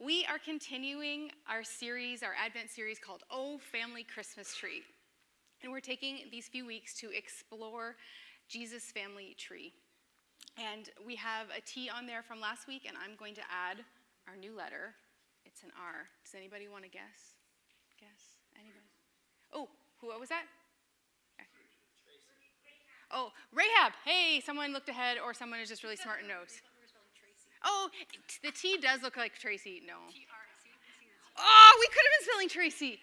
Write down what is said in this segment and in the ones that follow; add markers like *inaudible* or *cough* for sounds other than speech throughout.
We are continuing our series, our Advent series called Oh Family Christmas Tree. And we're taking these few weeks to explore Jesus' family tree. And we have a T on there from last week, and I'm going to add our new letter. It's an R. Does anybody want to guess? Guess? Anybody? Oh, who was that? Oh, Rahab. Hey, someone looked ahead, or someone is just really smart and knows. Oh, the T does look like Tracy. No. Oh, we could have been spelling Tracy.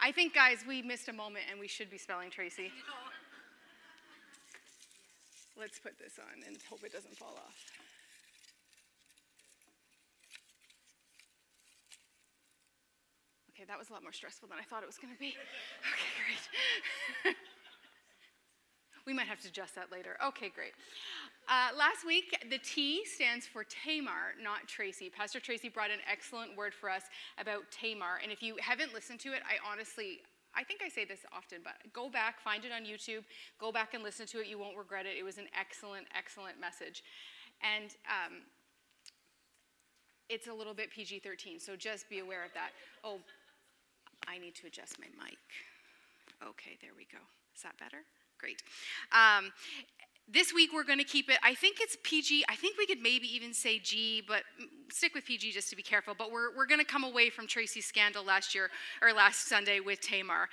I think, guys, we missed a moment and we should be spelling Tracy. Let's put this on and hope it doesn't fall off. Okay, that was a lot more stressful than I thought it was going to be. *laughs* Okay, great. *laughs* we might have to adjust that later. Okay, great. Uh, last week, the T stands for Tamar, not Tracy. Pastor Tracy brought an excellent word for us about Tamar. And if you haven't listened to it, I honestly, I think I say this often, but go back, find it on YouTube, go back and listen to it. You won't regret it. It was an excellent, excellent message. And um, it's a little bit PG 13, so just be aware of that. Oh, I need to adjust my mic. Okay, there we go. Is that better? Great. Um, this week we're going to keep it. I think it's pg i think we could maybe even say g but stick with pg just to be careful. But we're, we're going to come away from tracy's scandal last year or last sunday with tamar.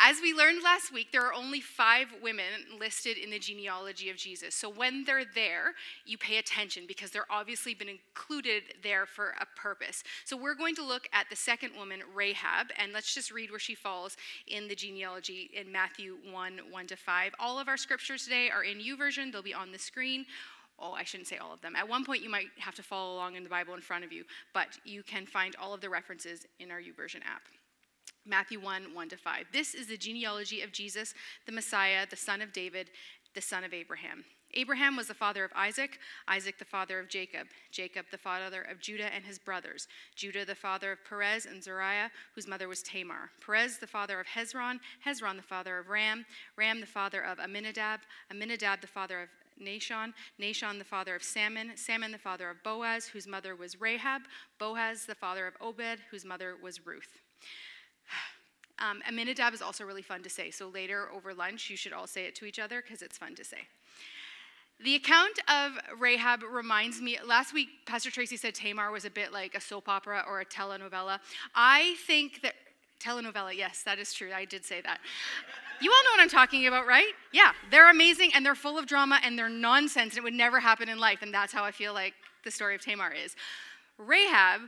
As we learned last week there are only five women listed in the genealogy of jesus. So when they're there you pay attention because they're obviously been included there for a purpose. So we're going to look at the second woman rahab and let's just read where she falls in the genealogy in matthew 1 1 to 5 all of our scriptures today are in YouVersion version, they'll be on the screen. Oh, I shouldn't say all of them. At one point, you might have to follow along in the Bible in front of you, but you can find all of the references in our YouVersion app. Matthew 1 1 to 5. This is the genealogy of Jesus, the Messiah, the son of David, the son of Abraham. Abraham was the father of Isaac, Isaac the father of Jacob, Jacob the father of Judah and his brothers, Judah the father of Perez and Zerah, whose mother was Tamar, Perez the father of Hezron, Hezron the father of Ram, Ram the father of Amminadab, Amminadab the father of Nahshon, Nahshon the father of Salmon, Salmon the father of Boaz, whose mother was Rahab, Boaz the father of Obed, whose mother was Ruth. Um, Amminadab is also really fun to say, so later over lunch you should all say it to each other because it's fun to say. The account of Rahab reminds me, last week, Pastor Tracy said Tamar was a bit like a soap opera or a telenovela. I think that, telenovela, yes, that is true. I did say that. You all know what I'm talking about, right? Yeah, they're amazing and they're full of drama and they're nonsense and it would never happen in life. And that's how I feel like the story of Tamar is. Rahab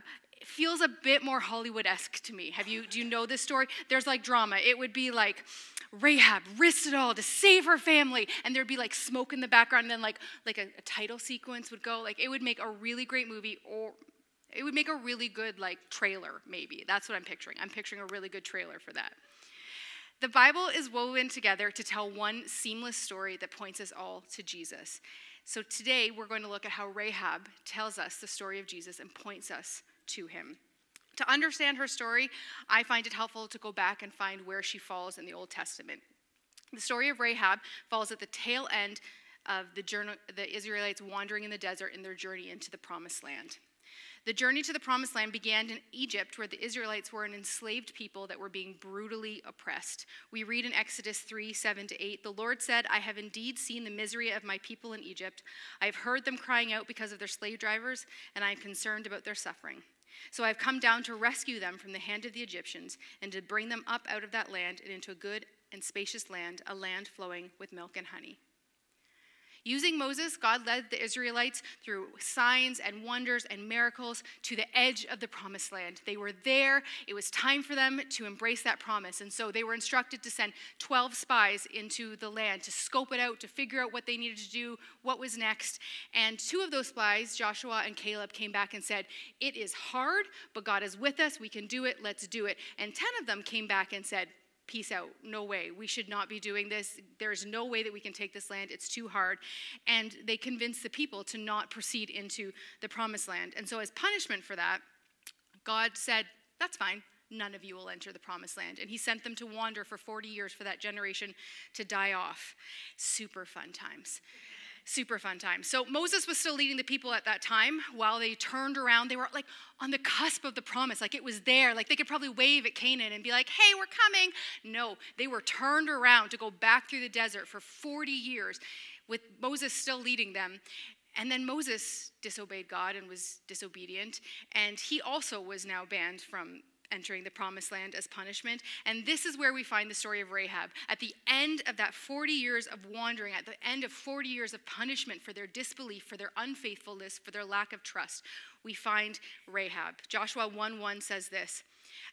feels a bit more Hollywood esque to me. Have you, do you know this story? There's like drama. It would be like, Rahab risked it all to save her family, and there'd be like smoke in the background, and then like like a, a title sequence would go. Like it would make a really great movie, or it would make a really good like trailer. Maybe that's what I'm picturing. I'm picturing a really good trailer for that. The Bible is woven together to tell one seamless story that points us all to Jesus. So today we're going to look at how Rahab tells us the story of Jesus and points us to him. To understand her story, I find it helpful to go back and find where she falls in the Old Testament. The story of Rahab falls at the tail end of the, journey, the Israelites wandering in the desert in their journey into the promised land. The journey to the promised land began in Egypt, where the Israelites were an enslaved people that were being brutally oppressed. We read in Exodus 3 7 to 8 The Lord said, I have indeed seen the misery of my people in Egypt. I have heard them crying out because of their slave drivers, and I am concerned about their suffering. So I've come down to rescue them from the hand of the Egyptians and to bring them up out of that land and into a good and spacious land, a land flowing with milk and honey. Using Moses, God led the Israelites through signs and wonders and miracles to the edge of the promised land. They were there. It was time for them to embrace that promise. And so they were instructed to send 12 spies into the land to scope it out, to figure out what they needed to do, what was next. And two of those spies, Joshua and Caleb, came back and said, It is hard, but God is with us. We can do it. Let's do it. And 10 of them came back and said, peace out. No way. We should not be doing this. There's no way that we can take this land. It's too hard. And they convinced the people to not proceed into the promised land. And so, as punishment for that, God said, That's fine. None of you will enter the promised land. And he sent them to wander for 40 years for that generation to die off. Super fun times. Super fun time. So Moses was still leading the people at that time while they turned around. They were like on the cusp of the promise, like it was there. Like they could probably wave at Canaan and be like, hey, we're coming. No, they were turned around to go back through the desert for 40 years with Moses still leading them. And then Moses disobeyed God and was disobedient, and he also was now banned from entering the promised land as punishment. And this is where we find the story of Rahab. At the end of that 40 years of wandering, at the end of 40 years of punishment for their disbelief, for their unfaithfulness, for their lack of trust, we find Rahab. Joshua 1 1 says this.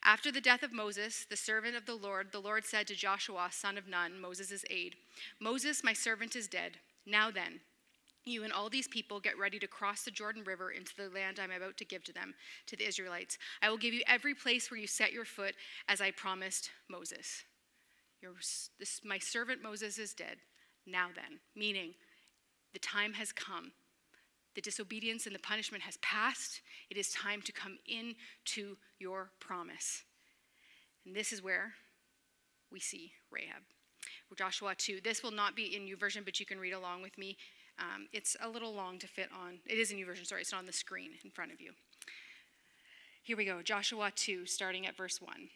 After the death of Moses, the servant of the Lord, the Lord said to Joshua, son of Nun, Moses' aide, Moses, my servant, is dead. Now then, you and all these people get ready to cross the Jordan River into the land I'm about to give to them, to the Israelites. I will give you every place where you set your foot, as I promised Moses. Your, this, my servant Moses is dead. Now then, meaning the time has come. The disobedience and the punishment has passed. It is time to come in to your promise. And this is where we see Rahab. Joshua 2. This will not be in YouVersion, but you can read along with me. Um, it's a little long to fit on. It is a new version, sorry, it's not on the screen in front of you. Here we go Joshua 2, starting at verse 1.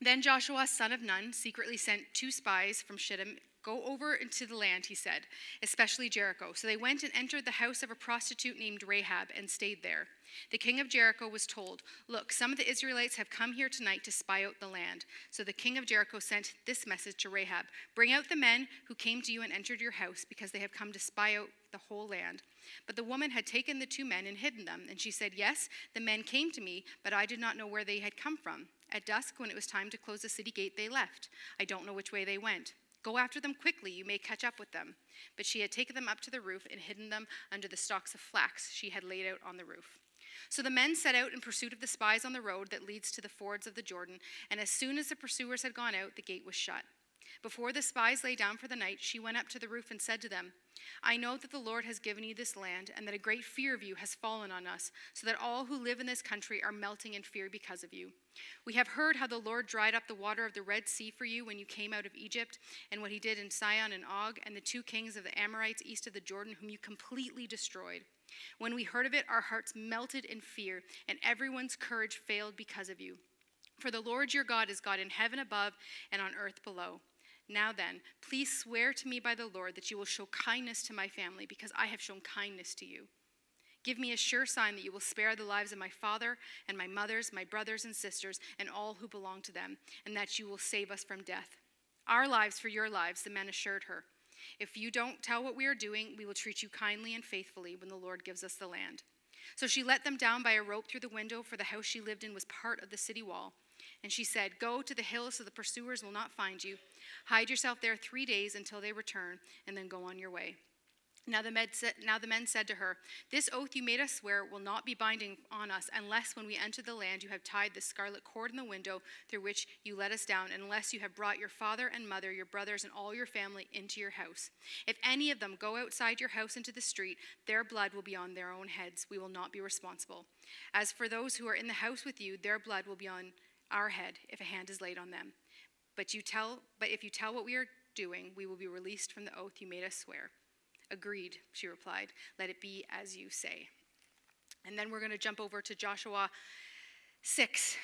Then Joshua, son of Nun, secretly sent two spies from Shittim Go over into the land, he said, especially Jericho. So they went and entered the house of a prostitute named Rahab and stayed there. The king of Jericho was told, Look, some of the Israelites have come here tonight to spy out the land. So the king of Jericho sent this message to Rahab Bring out the men who came to you and entered your house, because they have come to spy out the whole land. But the woman had taken the two men and hidden them. And she said, Yes, the men came to me, but I did not know where they had come from. At dusk, when it was time to close the city gate, they left. I don't know which way they went. Go after them quickly, you may catch up with them. But she had taken them up to the roof and hidden them under the stalks of flax she had laid out on the roof. So the men set out in pursuit of the spies on the road that leads to the fords of the Jordan, and as soon as the pursuers had gone out, the gate was shut. Before the spies lay down for the night, she went up to the roof and said to them, I know that the Lord has given you this land, and that a great fear of you has fallen on us, so that all who live in this country are melting in fear because of you. We have heard how the Lord dried up the water of the Red Sea for you when you came out of Egypt, and what he did in Sihon and Og, and the two kings of the Amorites east of the Jordan, whom you completely destroyed. When we heard of it, our hearts melted in fear, and everyone's courage failed because of you. For the Lord your God is God in heaven above and on earth below. Now then, please swear to me by the Lord that you will show kindness to my family, because I have shown kindness to you. Give me a sure sign that you will spare the lives of my father and my mothers, my brothers and sisters, and all who belong to them, and that you will save us from death. Our lives for your lives, the men assured her. If you don't tell what we are doing, we will treat you kindly and faithfully when the Lord gives us the land. So she let them down by a rope through the window, for the house she lived in was part of the city wall. And she said, Go to the hills so the pursuers will not find you. Hide yourself there three days until they return, and then go on your way. Now the, now the, men said to her, This oath you made us swear will not be binding on us unless when we enter the land you have tied the scarlet cord in the window through which you let us down, unless you have brought your father and mother, your brothers, and all your family into your house. If any of them go outside your house into the street, their blood will be on their own heads. We will not be responsible. As for those who are in the house with you, their blood will be on our head if a hand is laid on them. But you tell but if you tell what we are doing, we will be released from the oath you made us swear. Agreed, she replied. Let it be as you say. And then we're going to jump over to Joshua 6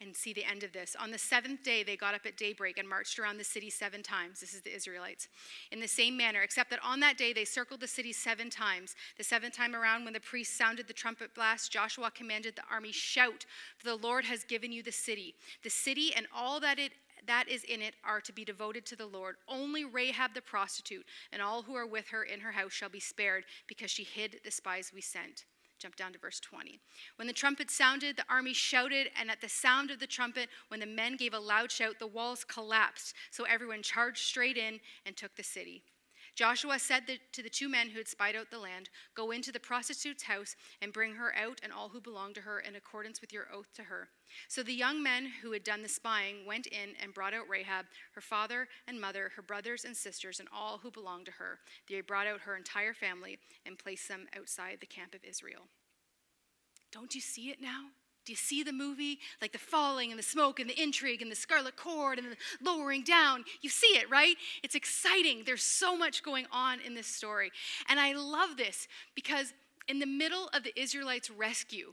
and see the end of this. On the seventh day, they got up at daybreak and marched around the city seven times. This is the Israelites. In the same manner, except that on that day they circled the city seven times. The seventh time around, when the priest sounded the trumpet blast, Joshua commanded the army, Shout, for the Lord has given you the city. The city and all that it that is in it are to be devoted to the Lord. Only Rahab the prostitute and all who are with her in her house shall be spared because she hid the spies we sent. Jump down to verse 20. When the trumpet sounded, the army shouted, and at the sound of the trumpet, when the men gave a loud shout, the walls collapsed. So everyone charged straight in and took the city. Joshua said to the two men who had spied out the land, Go into the prostitute's house and bring her out and all who belong to her in accordance with your oath to her. So the young men who had done the spying went in and brought out Rahab, her father and mother, her brothers and sisters, and all who belonged to her. They brought out her entire family and placed them outside the camp of Israel. Don't you see it now? Do you see the movie? Like the falling and the smoke and the intrigue and the scarlet cord and the lowering down. You see it, right? It's exciting. There's so much going on in this story. And I love this because in the middle of the Israelites' rescue,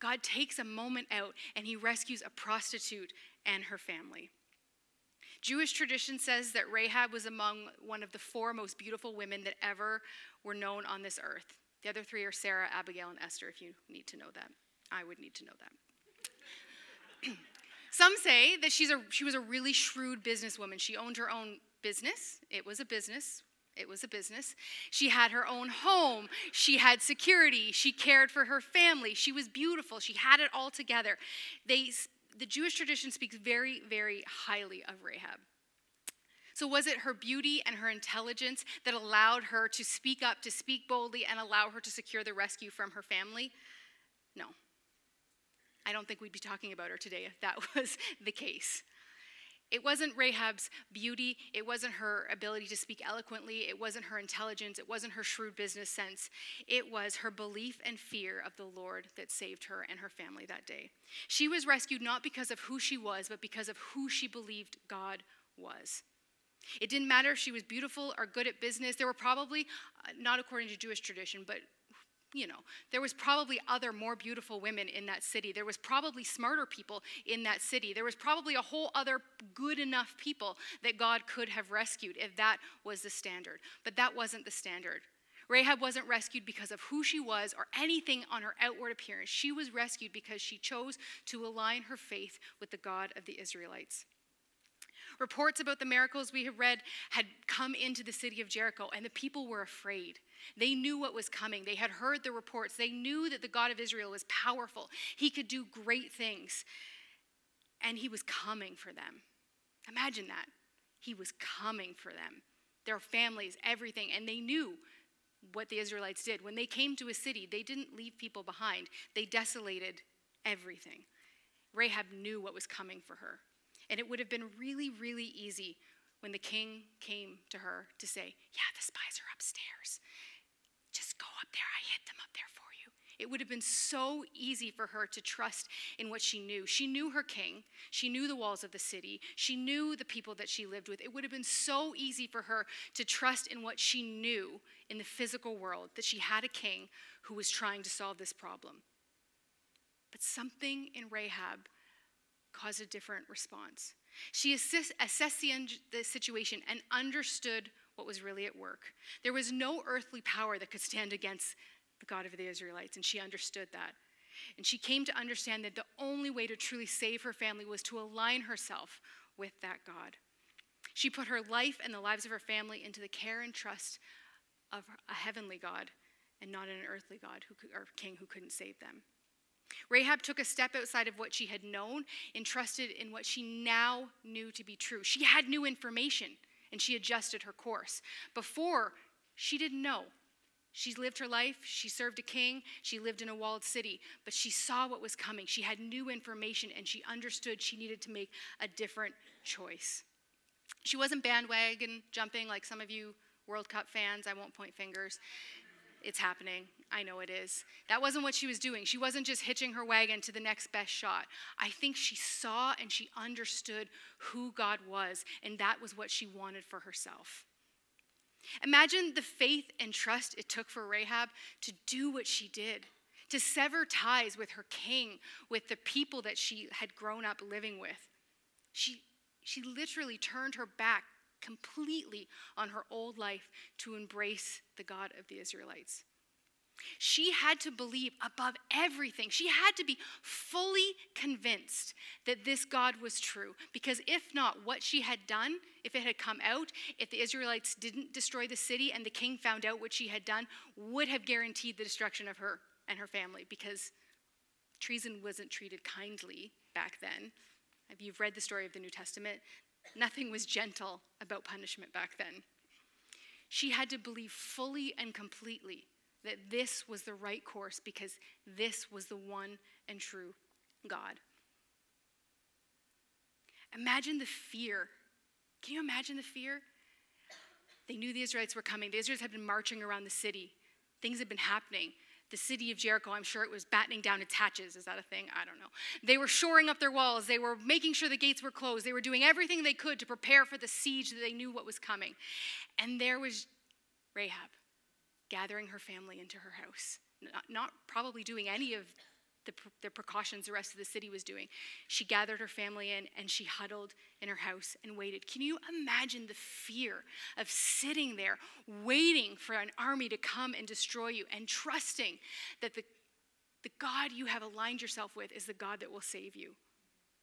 God takes a moment out and he rescues a prostitute and her family. Jewish tradition says that Rahab was among one of the four most beautiful women that ever were known on this earth. The other three are Sarah, Abigail, and Esther, if you need to know that. I would need to know that. *clears throat* Some say that she's a, she was a really shrewd businesswoman. She owned her own business, it was a business. It was a business. She had her own home. She had security. She cared for her family. She was beautiful. She had it all together. They, the Jewish tradition speaks very, very highly of Rahab. So, was it her beauty and her intelligence that allowed her to speak up, to speak boldly, and allow her to secure the rescue from her family? No. I don't think we'd be talking about her today if that *laughs* was the case. It wasn't Rahab's beauty, it wasn't her ability to speak eloquently, it wasn't her intelligence, it wasn't her shrewd business sense. It was her belief and fear of the Lord that saved her and her family that day. She was rescued not because of who she was, but because of who she believed God was. It didn't matter if she was beautiful or good at business. There were probably, uh, not according to Jewish tradition, but you know, there was probably other more beautiful women in that city. There was probably smarter people in that city. There was probably a whole other good enough people that God could have rescued if that was the standard. But that wasn't the standard. Rahab wasn't rescued because of who she was or anything on her outward appearance. She was rescued because she chose to align her faith with the God of the Israelites. Reports about the miracles we have read had come into the city of Jericho, and the people were afraid. They knew what was coming. They had heard the reports. They knew that the God of Israel was powerful. He could do great things, and He was coming for them. Imagine that. He was coming for them, their families, everything, and they knew what the Israelites did. When they came to a city, they didn't leave people behind, they desolated everything. Rahab knew what was coming for her. And it would have been really, really easy when the king came to her to say, Yeah, the spies are upstairs. Just go up there. I hid them up there for you. It would have been so easy for her to trust in what she knew. She knew her king, she knew the walls of the city, she knew the people that she lived with. It would have been so easy for her to trust in what she knew in the physical world that she had a king who was trying to solve this problem. But something in Rahab caused a different response. She assess, assessed the situation and understood what was really at work. There was no earthly power that could stand against the God of the Israelites, and she understood that. And she came to understand that the only way to truly save her family was to align herself with that God. She put her life and the lives of her family into the care and trust of a heavenly God and not an earthly God who, or king who couldn't save them. Rahab took a step outside of what she had known and trusted in what she now knew to be true. She had new information and she adjusted her course. Before, she didn't know. She lived her life, she served a king, she lived in a walled city, but she saw what was coming. She had new information and she understood she needed to make a different choice. She wasn't bandwagon jumping like some of you World Cup fans. I won't point fingers. It's happening. I know it is. That wasn't what she was doing. She wasn't just hitching her wagon to the next best shot. I think she saw and she understood who God was, and that was what she wanted for herself. Imagine the faith and trust it took for Rahab to do what she did, to sever ties with her king, with the people that she had grown up living with. She, she literally turned her back completely on her old life to embrace the God of the Israelites. She had to believe above everything. She had to be fully convinced that this God was true. Because if not, what she had done, if it had come out, if the Israelites didn't destroy the city and the king found out what she had done, would have guaranteed the destruction of her and her family. Because treason wasn't treated kindly back then. If you've read the story of the New Testament, nothing was gentle about punishment back then. She had to believe fully and completely that this was the right course because this was the one and true God. Imagine the fear. Can you imagine the fear? They knew the Israelites were coming. The Israelites had been marching around the city. Things had been happening. the city of Jericho, I'm sure it was battening down its hatches. Is that a thing? I don't know. They were shoring up their walls. They were making sure the gates were closed. They were doing everything they could to prepare for the siege that they knew what was coming. And there was Rahab gathering her family into her house, not, not probably doing any of the, the precautions the rest of the city was doing. She gathered her family in and she huddled in her house and waited. Can you imagine the fear of sitting there waiting for an army to come and destroy you and trusting that the, the God you have aligned yourself with is the God that will save you?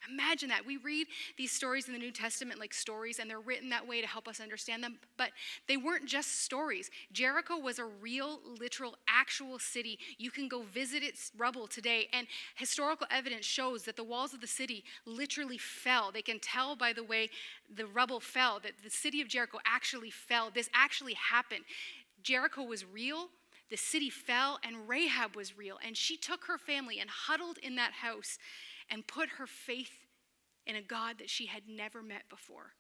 Imagine that. We read these stories in the New Testament like stories, and they're written that way to help us understand them, but they weren't just stories. Jericho was a real, literal, actual city. You can go visit its rubble today, and historical evidence shows that the walls of the city literally fell. They can tell by the way the rubble fell that the city of Jericho actually fell. This actually happened. Jericho was real. The city fell, and Rahab was real. And she took her family and huddled in that house and put her faith in a God that she had never met before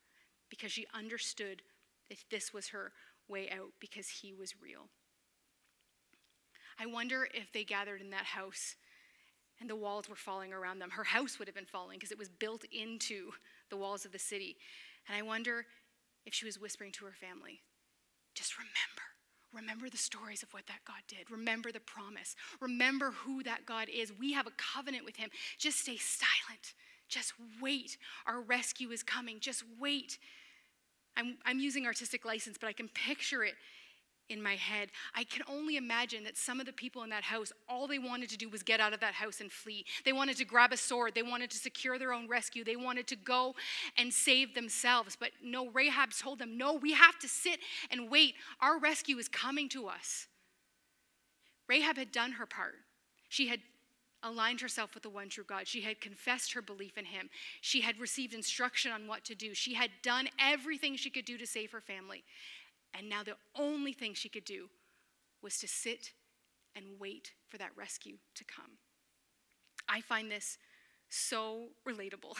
because she understood that this was her way out because he was real. I wonder if they gathered in that house and the walls were falling around them. Her house would have been falling because it was built into the walls of the city. And I wonder if she was whispering to her family, just remember Remember the stories of what that God did. Remember the promise. Remember who that God is. We have a covenant with Him. Just stay silent. Just wait. Our rescue is coming. Just wait. I'm, I'm using artistic license, but I can picture it in my head. I can only imagine that some of the people in that house, all they wanted to do was get out of that house and flee. They wanted to grab a sword, they wanted to secure their own rescue, they wanted to go and save themselves. But no, Rahab told them, No, we have to sit and wait. Our rescue is coming to us. Rahab had done her part. She had aligned herself with the one true God. She had confessed her belief in him. She had received instruction on what to do. She had done everything she could do to save her family. And now the only thing she could do was to sit and wait for that rescue to come. I find this so relatable.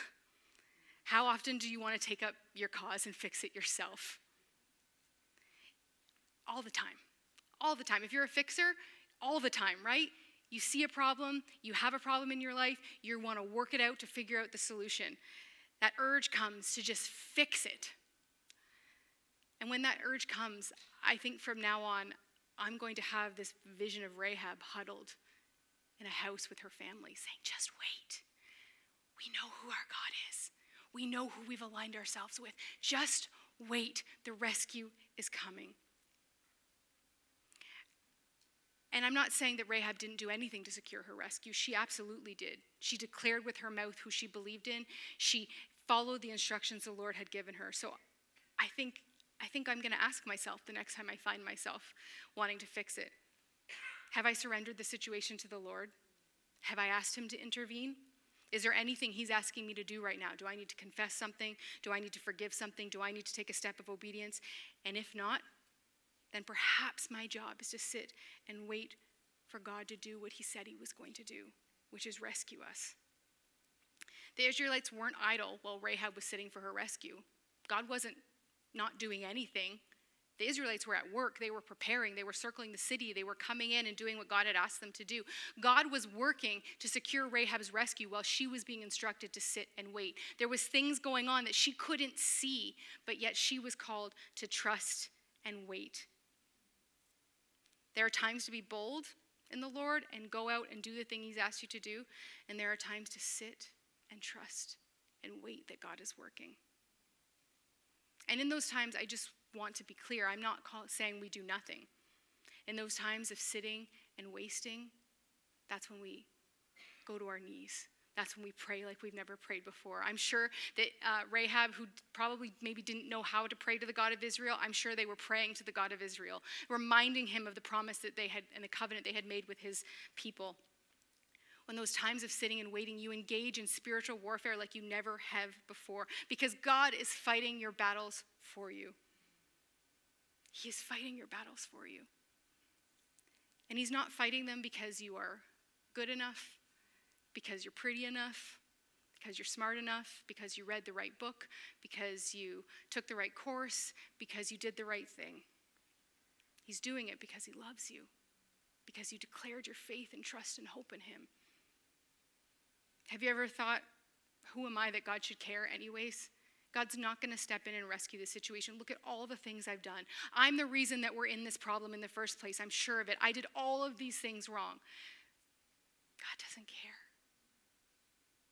How often do you want to take up your cause and fix it yourself? All the time. All the time. If you're a fixer, all the time, right? You see a problem, you have a problem in your life, you want to work it out to figure out the solution. That urge comes to just fix it. And when that urge comes, I think from now on, I'm going to have this vision of Rahab huddled in a house with her family saying, Just wait. We know who our God is, we know who we've aligned ourselves with. Just wait. The rescue is coming. And I'm not saying that Rahab didn't do anything to secure her rescue. She absolutely did. She declared with her mouth who she believed in. She followed the instructions the Lord had given her. So I think I think I'm going to ask myself the next time I find myself wanting to fix it Have I surrendered the situation to the Lord? Have I asked Him to intervene? Is there anything He's asking me to do right now? Do I need to confess something? Do I need to forgive something? Do I need to take a step of obedience? And if not, then perhaps my job is to sit and wait for God to do what He said He was going to do, which is rescue us. The Israelites weren't idle while Rahab was sitting for her rescue. God wasn't not doing anything. The Israelites were at work. They were preparing. They were circling the city. They were coming in and doing what God had asked them to do. God was working to secure Rahab's rescue while she was being instructed to sit and wait. There was things going on that she couldn't see, but yet she was called to trust and wait. There are times to be bold in the Lord and go out and do the thing he's asked you to do, and there are times to sit and trust and wait that God is working. And in those times, I just want to be clear I'm not call, saying we do nothing. In those times of sitting and wasting, that's when we go to our knees. That's when we pray like we've never prayed before. I'm sure that uh, Rahab, who probably maybe didn't know how to pray to the God of Israel, I'm sure they were praying to the God of Israel, reminding him of the promise that they had and the covenant they had made with his people when those times of sitting and waiting, you engage in spiritual warfare like you never have before because God is fighting your battles for you. He is fighting your battles for you. And He's not fighting them because you are good enough, because you're pretty enough, because you're smart enough, because you read the right book, because you took the right course, because you did the right thing. He's doing it because He loves you because you declared your faith and trust and hope in Him. Have you ever thought, who am I that God should care, anyways? God's not going to step in and rescue the situation. Look at all the things I've done. I'm the reason that we're in this problem in the first place. I'm sure of it. I did all of these things wrong. God doesn't care.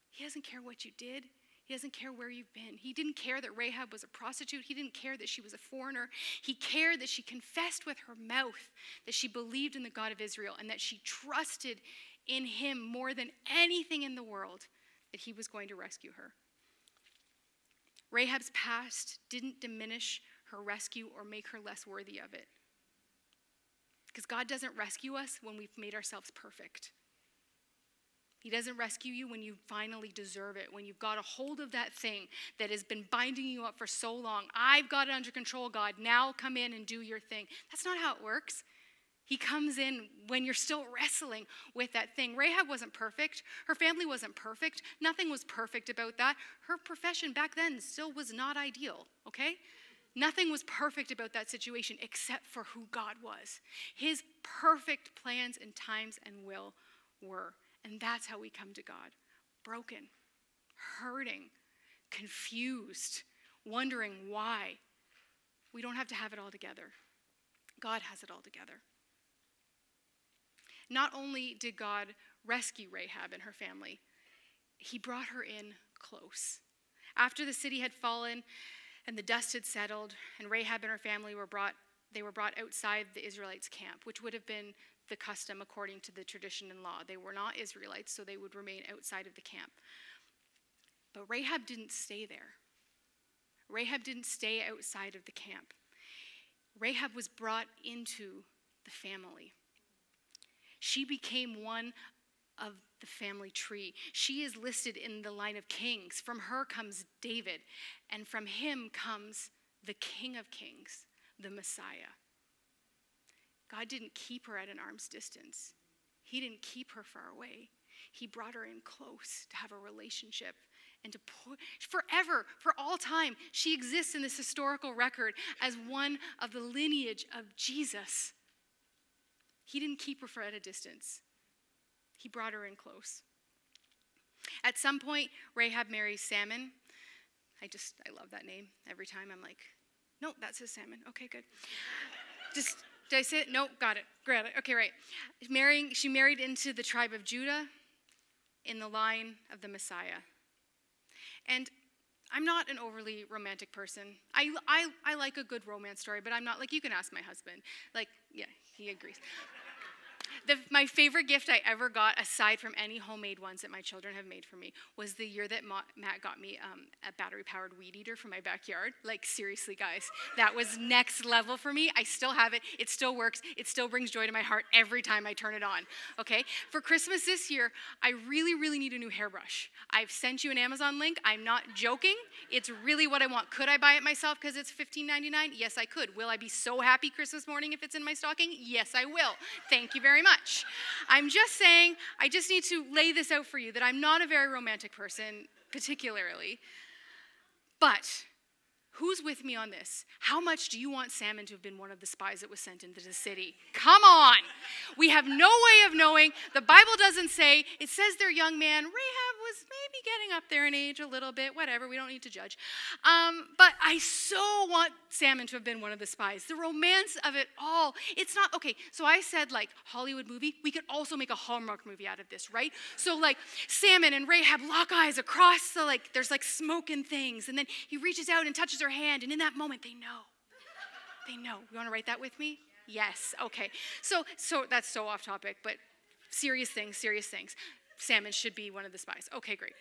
He doesn't care what you did. He doesn't care where you've been. He didn't care that Rahab was a prostitute. He didn't care that she was a foreigner. He cared that she confessed with her mouth that she believed in the God of Israel and that she trusted in him more than anything in the world that he was going to rescue her. Rahab's past didn't diminish her rescue or make her less worthy of it. Because God doesn't rescue us when we've made ourselves perfect. He doesn't rescue you when you finally deserve it, when you've got a hold of that thing that has been binding you up for so long. I've got it under control, God. Now come in and do your thing. That's not how it works. He comes in when you're still wrestling with that thing. Rahab wasn't perfect. Her family wasn't perfect. Nothing was perfect about that. Her profession back then still was not ideal, okay? Nothing was perfect about that situation except for who God was. His perfect plans and times and will were. And that's how we come to God broken, hurting, confused, wondering why. We don't have to have it all together. God has it all together. Not only did God rescue Rahab and her family, he brought her in close. After the city had fallen and the dust had settled, and Rahab and her family were brought, they were brought outside the Israelites' camp, which would have been the custom according to the tradition and law. They were not Israelites, so they would remain outside of the camp. But Rahab didn't stay there. Rahab didn't stay outside of the camp. Rahab was brought into the family. She became one of the family tree. She is listed in the line of kings. From her comes David, and from him comes the King of Kings, the Messiah. God didn't keep her at an arm's distance, He didn't keep her far away. He brought her in close to have a relationship and to pour, forever, for all time. She exists in this historical record as one of the lineage of Jesus. He didn't keep her at a distance, he brought her in close. At some point, Rahab marries Salmon. I just, I love that name. Every time I'm like, no, that's his salmon. Okay, good. Just did I say it? No, got it. Got it. Okay, right. Marrying, she married into the tribe of Judah in the line of the Messiah. And I'm not an overly romantic person. I, I, I like a good romance story, but I'm not like, you can ask my husband. Like, yeah, he agrees. The, my favorite gift I ever got, aside from any homemade ones that my children have made for me, was the year that Ma- Matt got me um, a battery powered weed eater for my backyard. Like, seriously, guys, that was next level for me. I still have it, it still works, it still brings joy to my heart every time I turn it on. Okay? For Christmas this year, I really, really need a new hairbrush. I've sent you an Amazon link. I'm not joking. It's really what I want. Could I buy it myself because it's $15.99? Yes, I could. Will I be so happy Christmas morning if it's in my stocking? Yes, I will. Thank you very much much. I'm just saying, I just need to lay this out for you that I'm not a very romantic person, particularly. But Who's with me on this? How much do you want Salmon to have been one of the spies that was sent into the city? Come on. We have no way of knowing. The Bible doesn't say. It says their young man, Rahab, was maybe getting up there in age a little bit. Whatever, we don't need to judge. Um, but I so want Salmon to have been one of the spies. The romance of it all. It's not, okay, so I said like Hollywood movie. We could also make a Hallmark movie out of this, right? So like Salmon and Rahab lock eyes across the like, there's like smoke and things. And then he reaches out and touches her her hand, and in that moment, they know. They know. You want to write that with me? Yes. Okay. So, so that's so off topic, but serious things, serious things. Salmon should be one of the spies. Okay, great.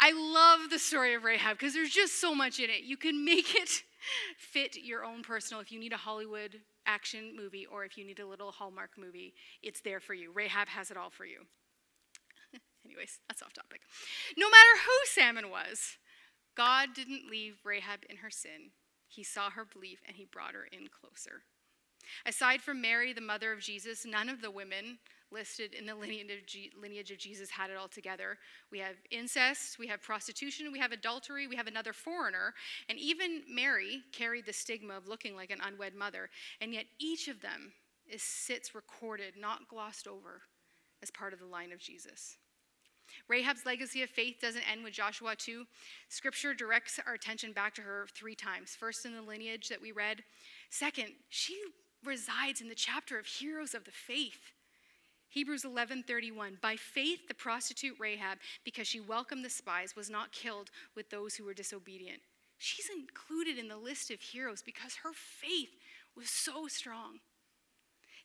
I love the story of Rahab because there's just so much in it. You can make it *laughs* fit your own personal. If you need a Hollywood action movie or if you need a little Hallmark movie, it's there for you. Rahab has it all for you. *laughs* Anyways, that's off topic. No matter who Salmon was, God didn't leave Rahab in her sin. He saw her belief and he brought her in closer. Aside from Mary, the mother of Jesus, none of the women listed in the lineage of Jesus had it all together. We have incest, we have prostitution, we have adultery, we have another foreigner, and even Mary carried the stigma of looking like an unwed mother. And yet, each of them, is sits recorded, not glossed over, as part of the line of Jesus. Rahab's legacy of faith doesn't end with Joshua 2. Scripture directs our attention back to her three times. First, in the lineage that we read. Second, she resides in the chapter of heroes of the faith. Hebrews 11:31 By faith the prostitute Rahab because she welcomed the spies was not killed with those who were disobedient. She's included in the list of heroes because her faith was so strong.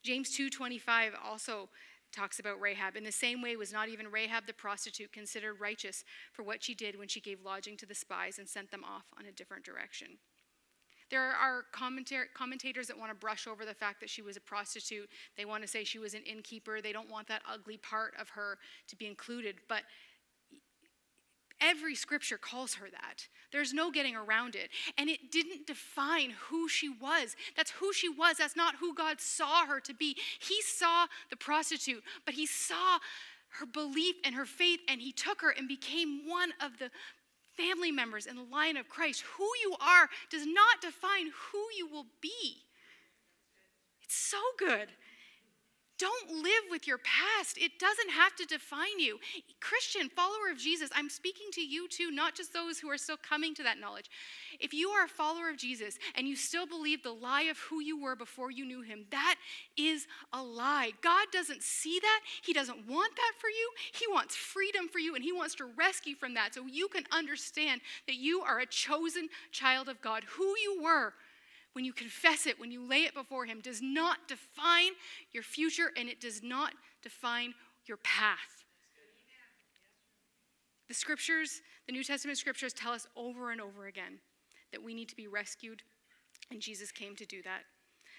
James 2:25 also talks about Rahab. In the same way, was not even Rahab the prostitute considered righteous for what she did when she gave lodging to the spies and sent them off on a different direction? There are commentators that want to brush over the fact that she was a prostitute. They want to say she was an innkeeper. They don't want that ugly part of her to be included. But Every scripture calls her that. There's no getting around it. And it didn't define who she was. That's who she was. That's not who God saw her to be. He saw the prostitute, but He saw her belief and her faith, and He took her and became one of the family members in the line of Christ. Who you are does not define who you will be. It's so good. Don't live with your past. It doesn't have to define you. Christian, follower of Jesus, I'm speaking to you too, not just those who are still coming to that knowledge. If you are a follower of Jesus and you still believe the lie of who you were before you knew him, that is a lie. God doesn't see that. He doesn't want that for you. He wants freedom for you and he wants to rescue from that so you can understand that you are a chosen child of God. Who you were when you confess it, when you lay it before Him, does not define your future and it does not define your path. The scriptures, the New Testament scriptures tell us over and over again that we need to be rescued, and Jesus came to do that.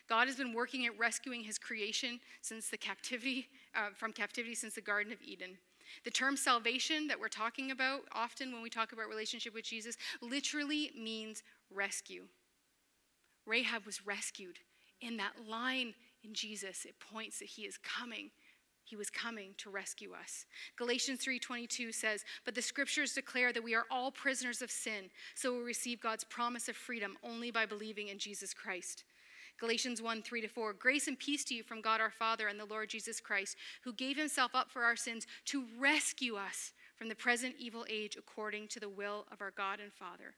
God has been working at rescuing his creation since the captivity, uh, from captivity since the Garden of Eden. The term salvation that we're talking about often when we talk about relationship with Jesus literally means rescue. Rahab was rescued. In that line in Jesus, it points that he is coming. He was coming to rescue us. Galatians 3:22 says, "But the scriptures declare that we are all prisoners of sin, so we receive God's promise of freedom only by believing in Jesus Christ." Galatians 1 3 to 4. Grace and peace to you from God our Father and the Lord Jesus Christ, who gave himself up for our sins to rescue us from the present evil age according to the will of our God and Father.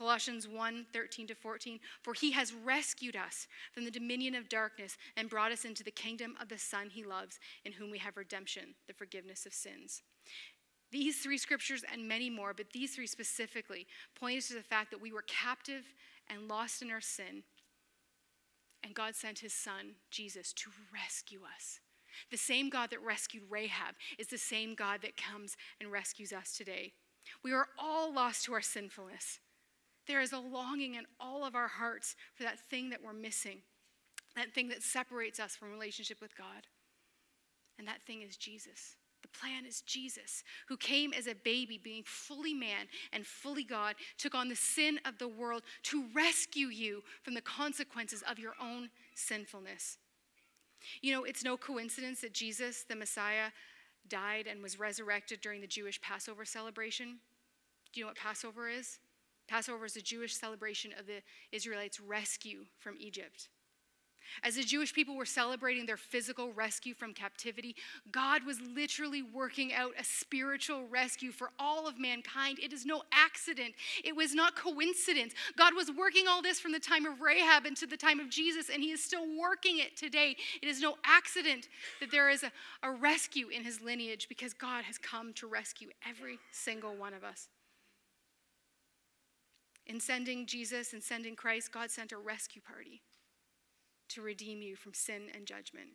Colossians 1 13 to 14. For he has rescued us from the dominion of darkness and brought us into the kingdom of the Son he loves, in whom we have redemption, the forgiveness of sins. These three scriptures and many more, but these three specifically, point us to the fact that we were captive and lost in our sin. And God sent his son, Jesus, to rescue us. The same God that rescued Rahab is the same God that comes and rescues us today. We are all lost to our sinfulness. There is a longing in all of our hearts for that thing that we're missing, that thing that separates us from relationship with God. And that thing is Jesus. The plan is Jesus, who came as a baby, being fully man and fully God, took on the sin of the world to rescue you from the consequences of your own sinfulness. You know, it's no coincidence that Jesus, the Messiah, died and was resurrected during the Jewish Passover celebration. Do you know what Passover is? Passover is a Jewish celebration of the Israelites' rescue from Egypt. As the Jewish people were celebrating their physical rescue from captivity, God was literally working out a spiritual rescue for all of mankind. It is no accident, it was not coincidence. God was working all this from the time of Rahab into the time of Jesus, and He is still working it today. It is no accident that there is a, a rescue in His lineage because God has come to rescue every single one of us. In sending Jesus and sending Christ, God sent a rescue party to redeem you from sin and judgment.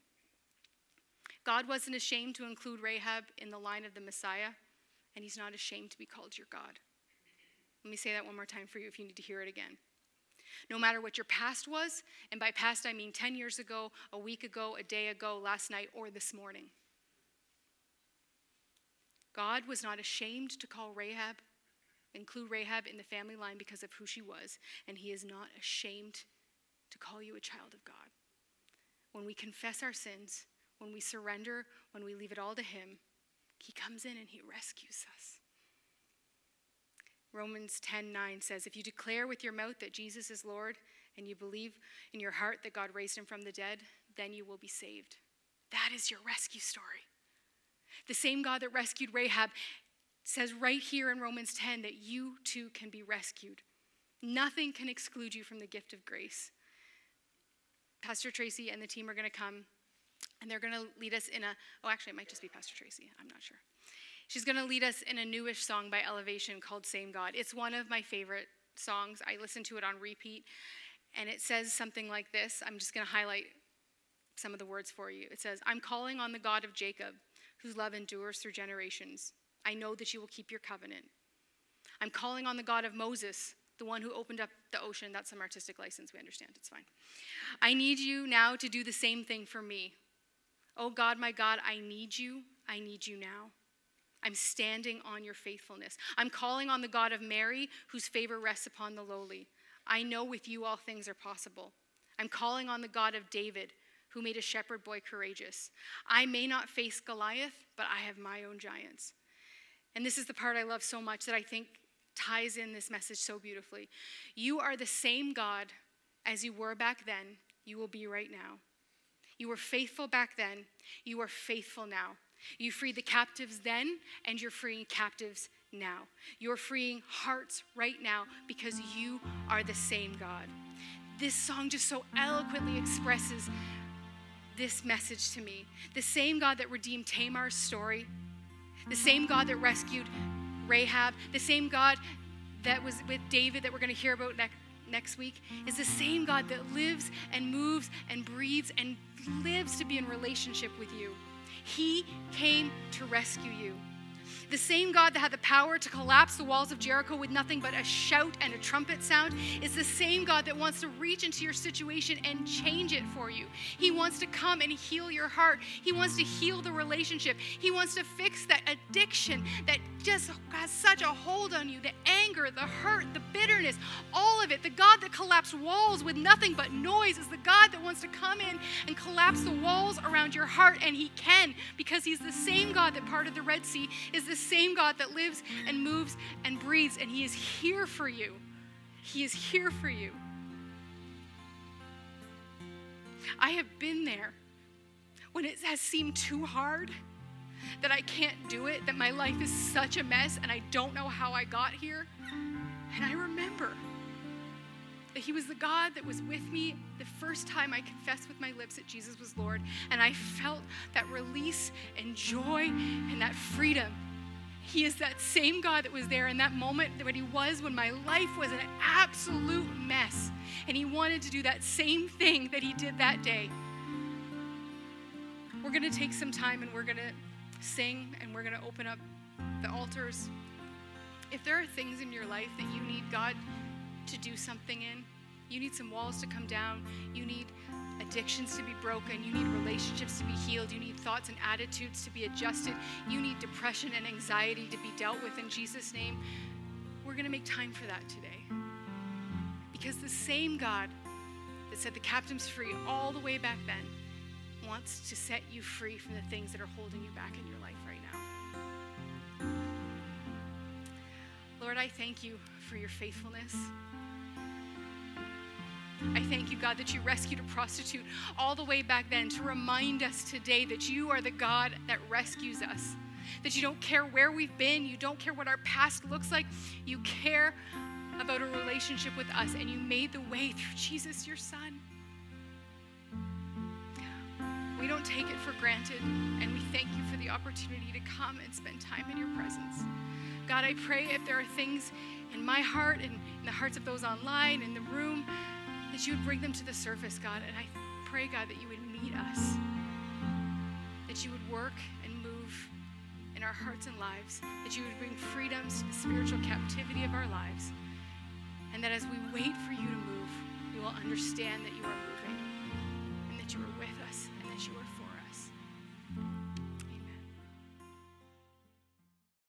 God wasn't ashamed to include Rahab in the line of the Messiah, and he's not ashamed to be called your God. Let me say that one more time for you if you need to hear it again. No matter what your past was, and by past I mean 10 years ago, a week ago, a day ago, last night, or this morning, God was not ashamed to call Rahab include Rahab in the family line because of who she was, and he is not ashamed to call you a child of God. When we confess our sins, when we surrender, when we leave it all to him, he comes in and he rescues us. Romans 10:9 says, "If you declare with your mouth that Jesus is Lord and you believe in your heart that God raised him from the dead, then you will be saved. That is your rescue story. The same God that rescued Rahab says right here in Romans 10 that you too can be rescued. Nothing can exclude you from the gift of grace. Pastor Tracy and the team are going to come and they're going to lead us in a, oh, actually, it might just be Pastor Tracy. I'm not sure. She's going to lead us in a newish song by Elevation called Same God. It's one of my favorite songs. I listen to it on repeat, and it says something like this. I'm just going to highlight some of the words for you. It says, I'm calling on the God of Jacob, whose love endures through generations. I know that you will keep your covenant. I'm calling on the God of Moses, the one who opened up the ocean. That's some artistic license. We understand. It's fine. I need you now to do the same thing for me. Oh God, my God, I need you. I need you now. I'm standing on your faithfulness. I'm calling on the God of Mary, whose favor rests upon the lowly. I know with you all things are possible. I'm calling on the God of David, who made a shepherd boy courageous. I may not face Goliath, but I have my own giants. And this is the part I love so much that I think ties in this message so beautifully. You are the same God as you were back then, you will be right now. You were faithful back then, you are faithful now. You freed the captives then, and you're freeing captives now. You're freeing hearts right now because you are the same God. This song just so eloquently expresses this message to me. The same God that redeemed Tamar's story, the same God that rescued Rahab, the same God that was with David that we're going to hear about next, next week, is the same God that lives and moves and breathes and lives to be in relationship with you. He came to rescue you. The same God that had the power to collapse the walls of Jericho with nothing but a shout and a trumpet sound is the same God that wants to reach into your situation and change it for you. He wants to come and heal your heart. He wants to heal the relationship. He wants to fix that addiction that just has such a hold on you the anger, the hurt, the bitterness, all of it. The God that collapsed walls with nothing but noise is the God that wants to come in and collapse the walls around your heart, and He can because He's the same God that parted the Red Sea, is the same God that lives and moves and breathes, and He is here for you. He is here for you. I have been there when it has seemed too hard that I can't do it, that my life is such a mess and I don't know how I got here. And I remember that He was the God that was with me the first time I confessed with my lips that Jesus was Lord. And I felt that release and joy and that freedom. He is that same God that was there in that moment that He was when my life was an absolute mess. And He wanted to do that same thing that He did that day. We're going to take some time and we're going to sing and we're going to open up the altars. If there are things in your life that you need God to do something in, you need some walls to come down, you need addictions to be broken, you need relationships to be healed, you need thoughts and attitudes to be adjusted, you need depression and anxiety to be dealt with in Jesus' name, we're going to make time for that today. Because the same God that set the captives free all the way back then wants to set you free from the things that are holding you back in your life right now. Lord, I thank you for your faithfulness. I thank you, God, that you rescued a prostitute all the way back then to remind us today that you are the God that rescues us. That you don't care where we've been, you don't care what our past looks like, you care about a relationship with us, and you made the way through Jesus, your Son. We don't take it for granted, and we thank you for the opportunity to come and spend time in your presence. God, I pray if there are things in my heart and in the hearts of those online, in the room, that you would bring them to the surface, God. And I pray, God, that you would meet us, that you would work and move in our hearts and lives, that you would bring freedoms to the spiritual captivity of our lives, and that as we wait for you to move, we will understand that you are moving and that you are with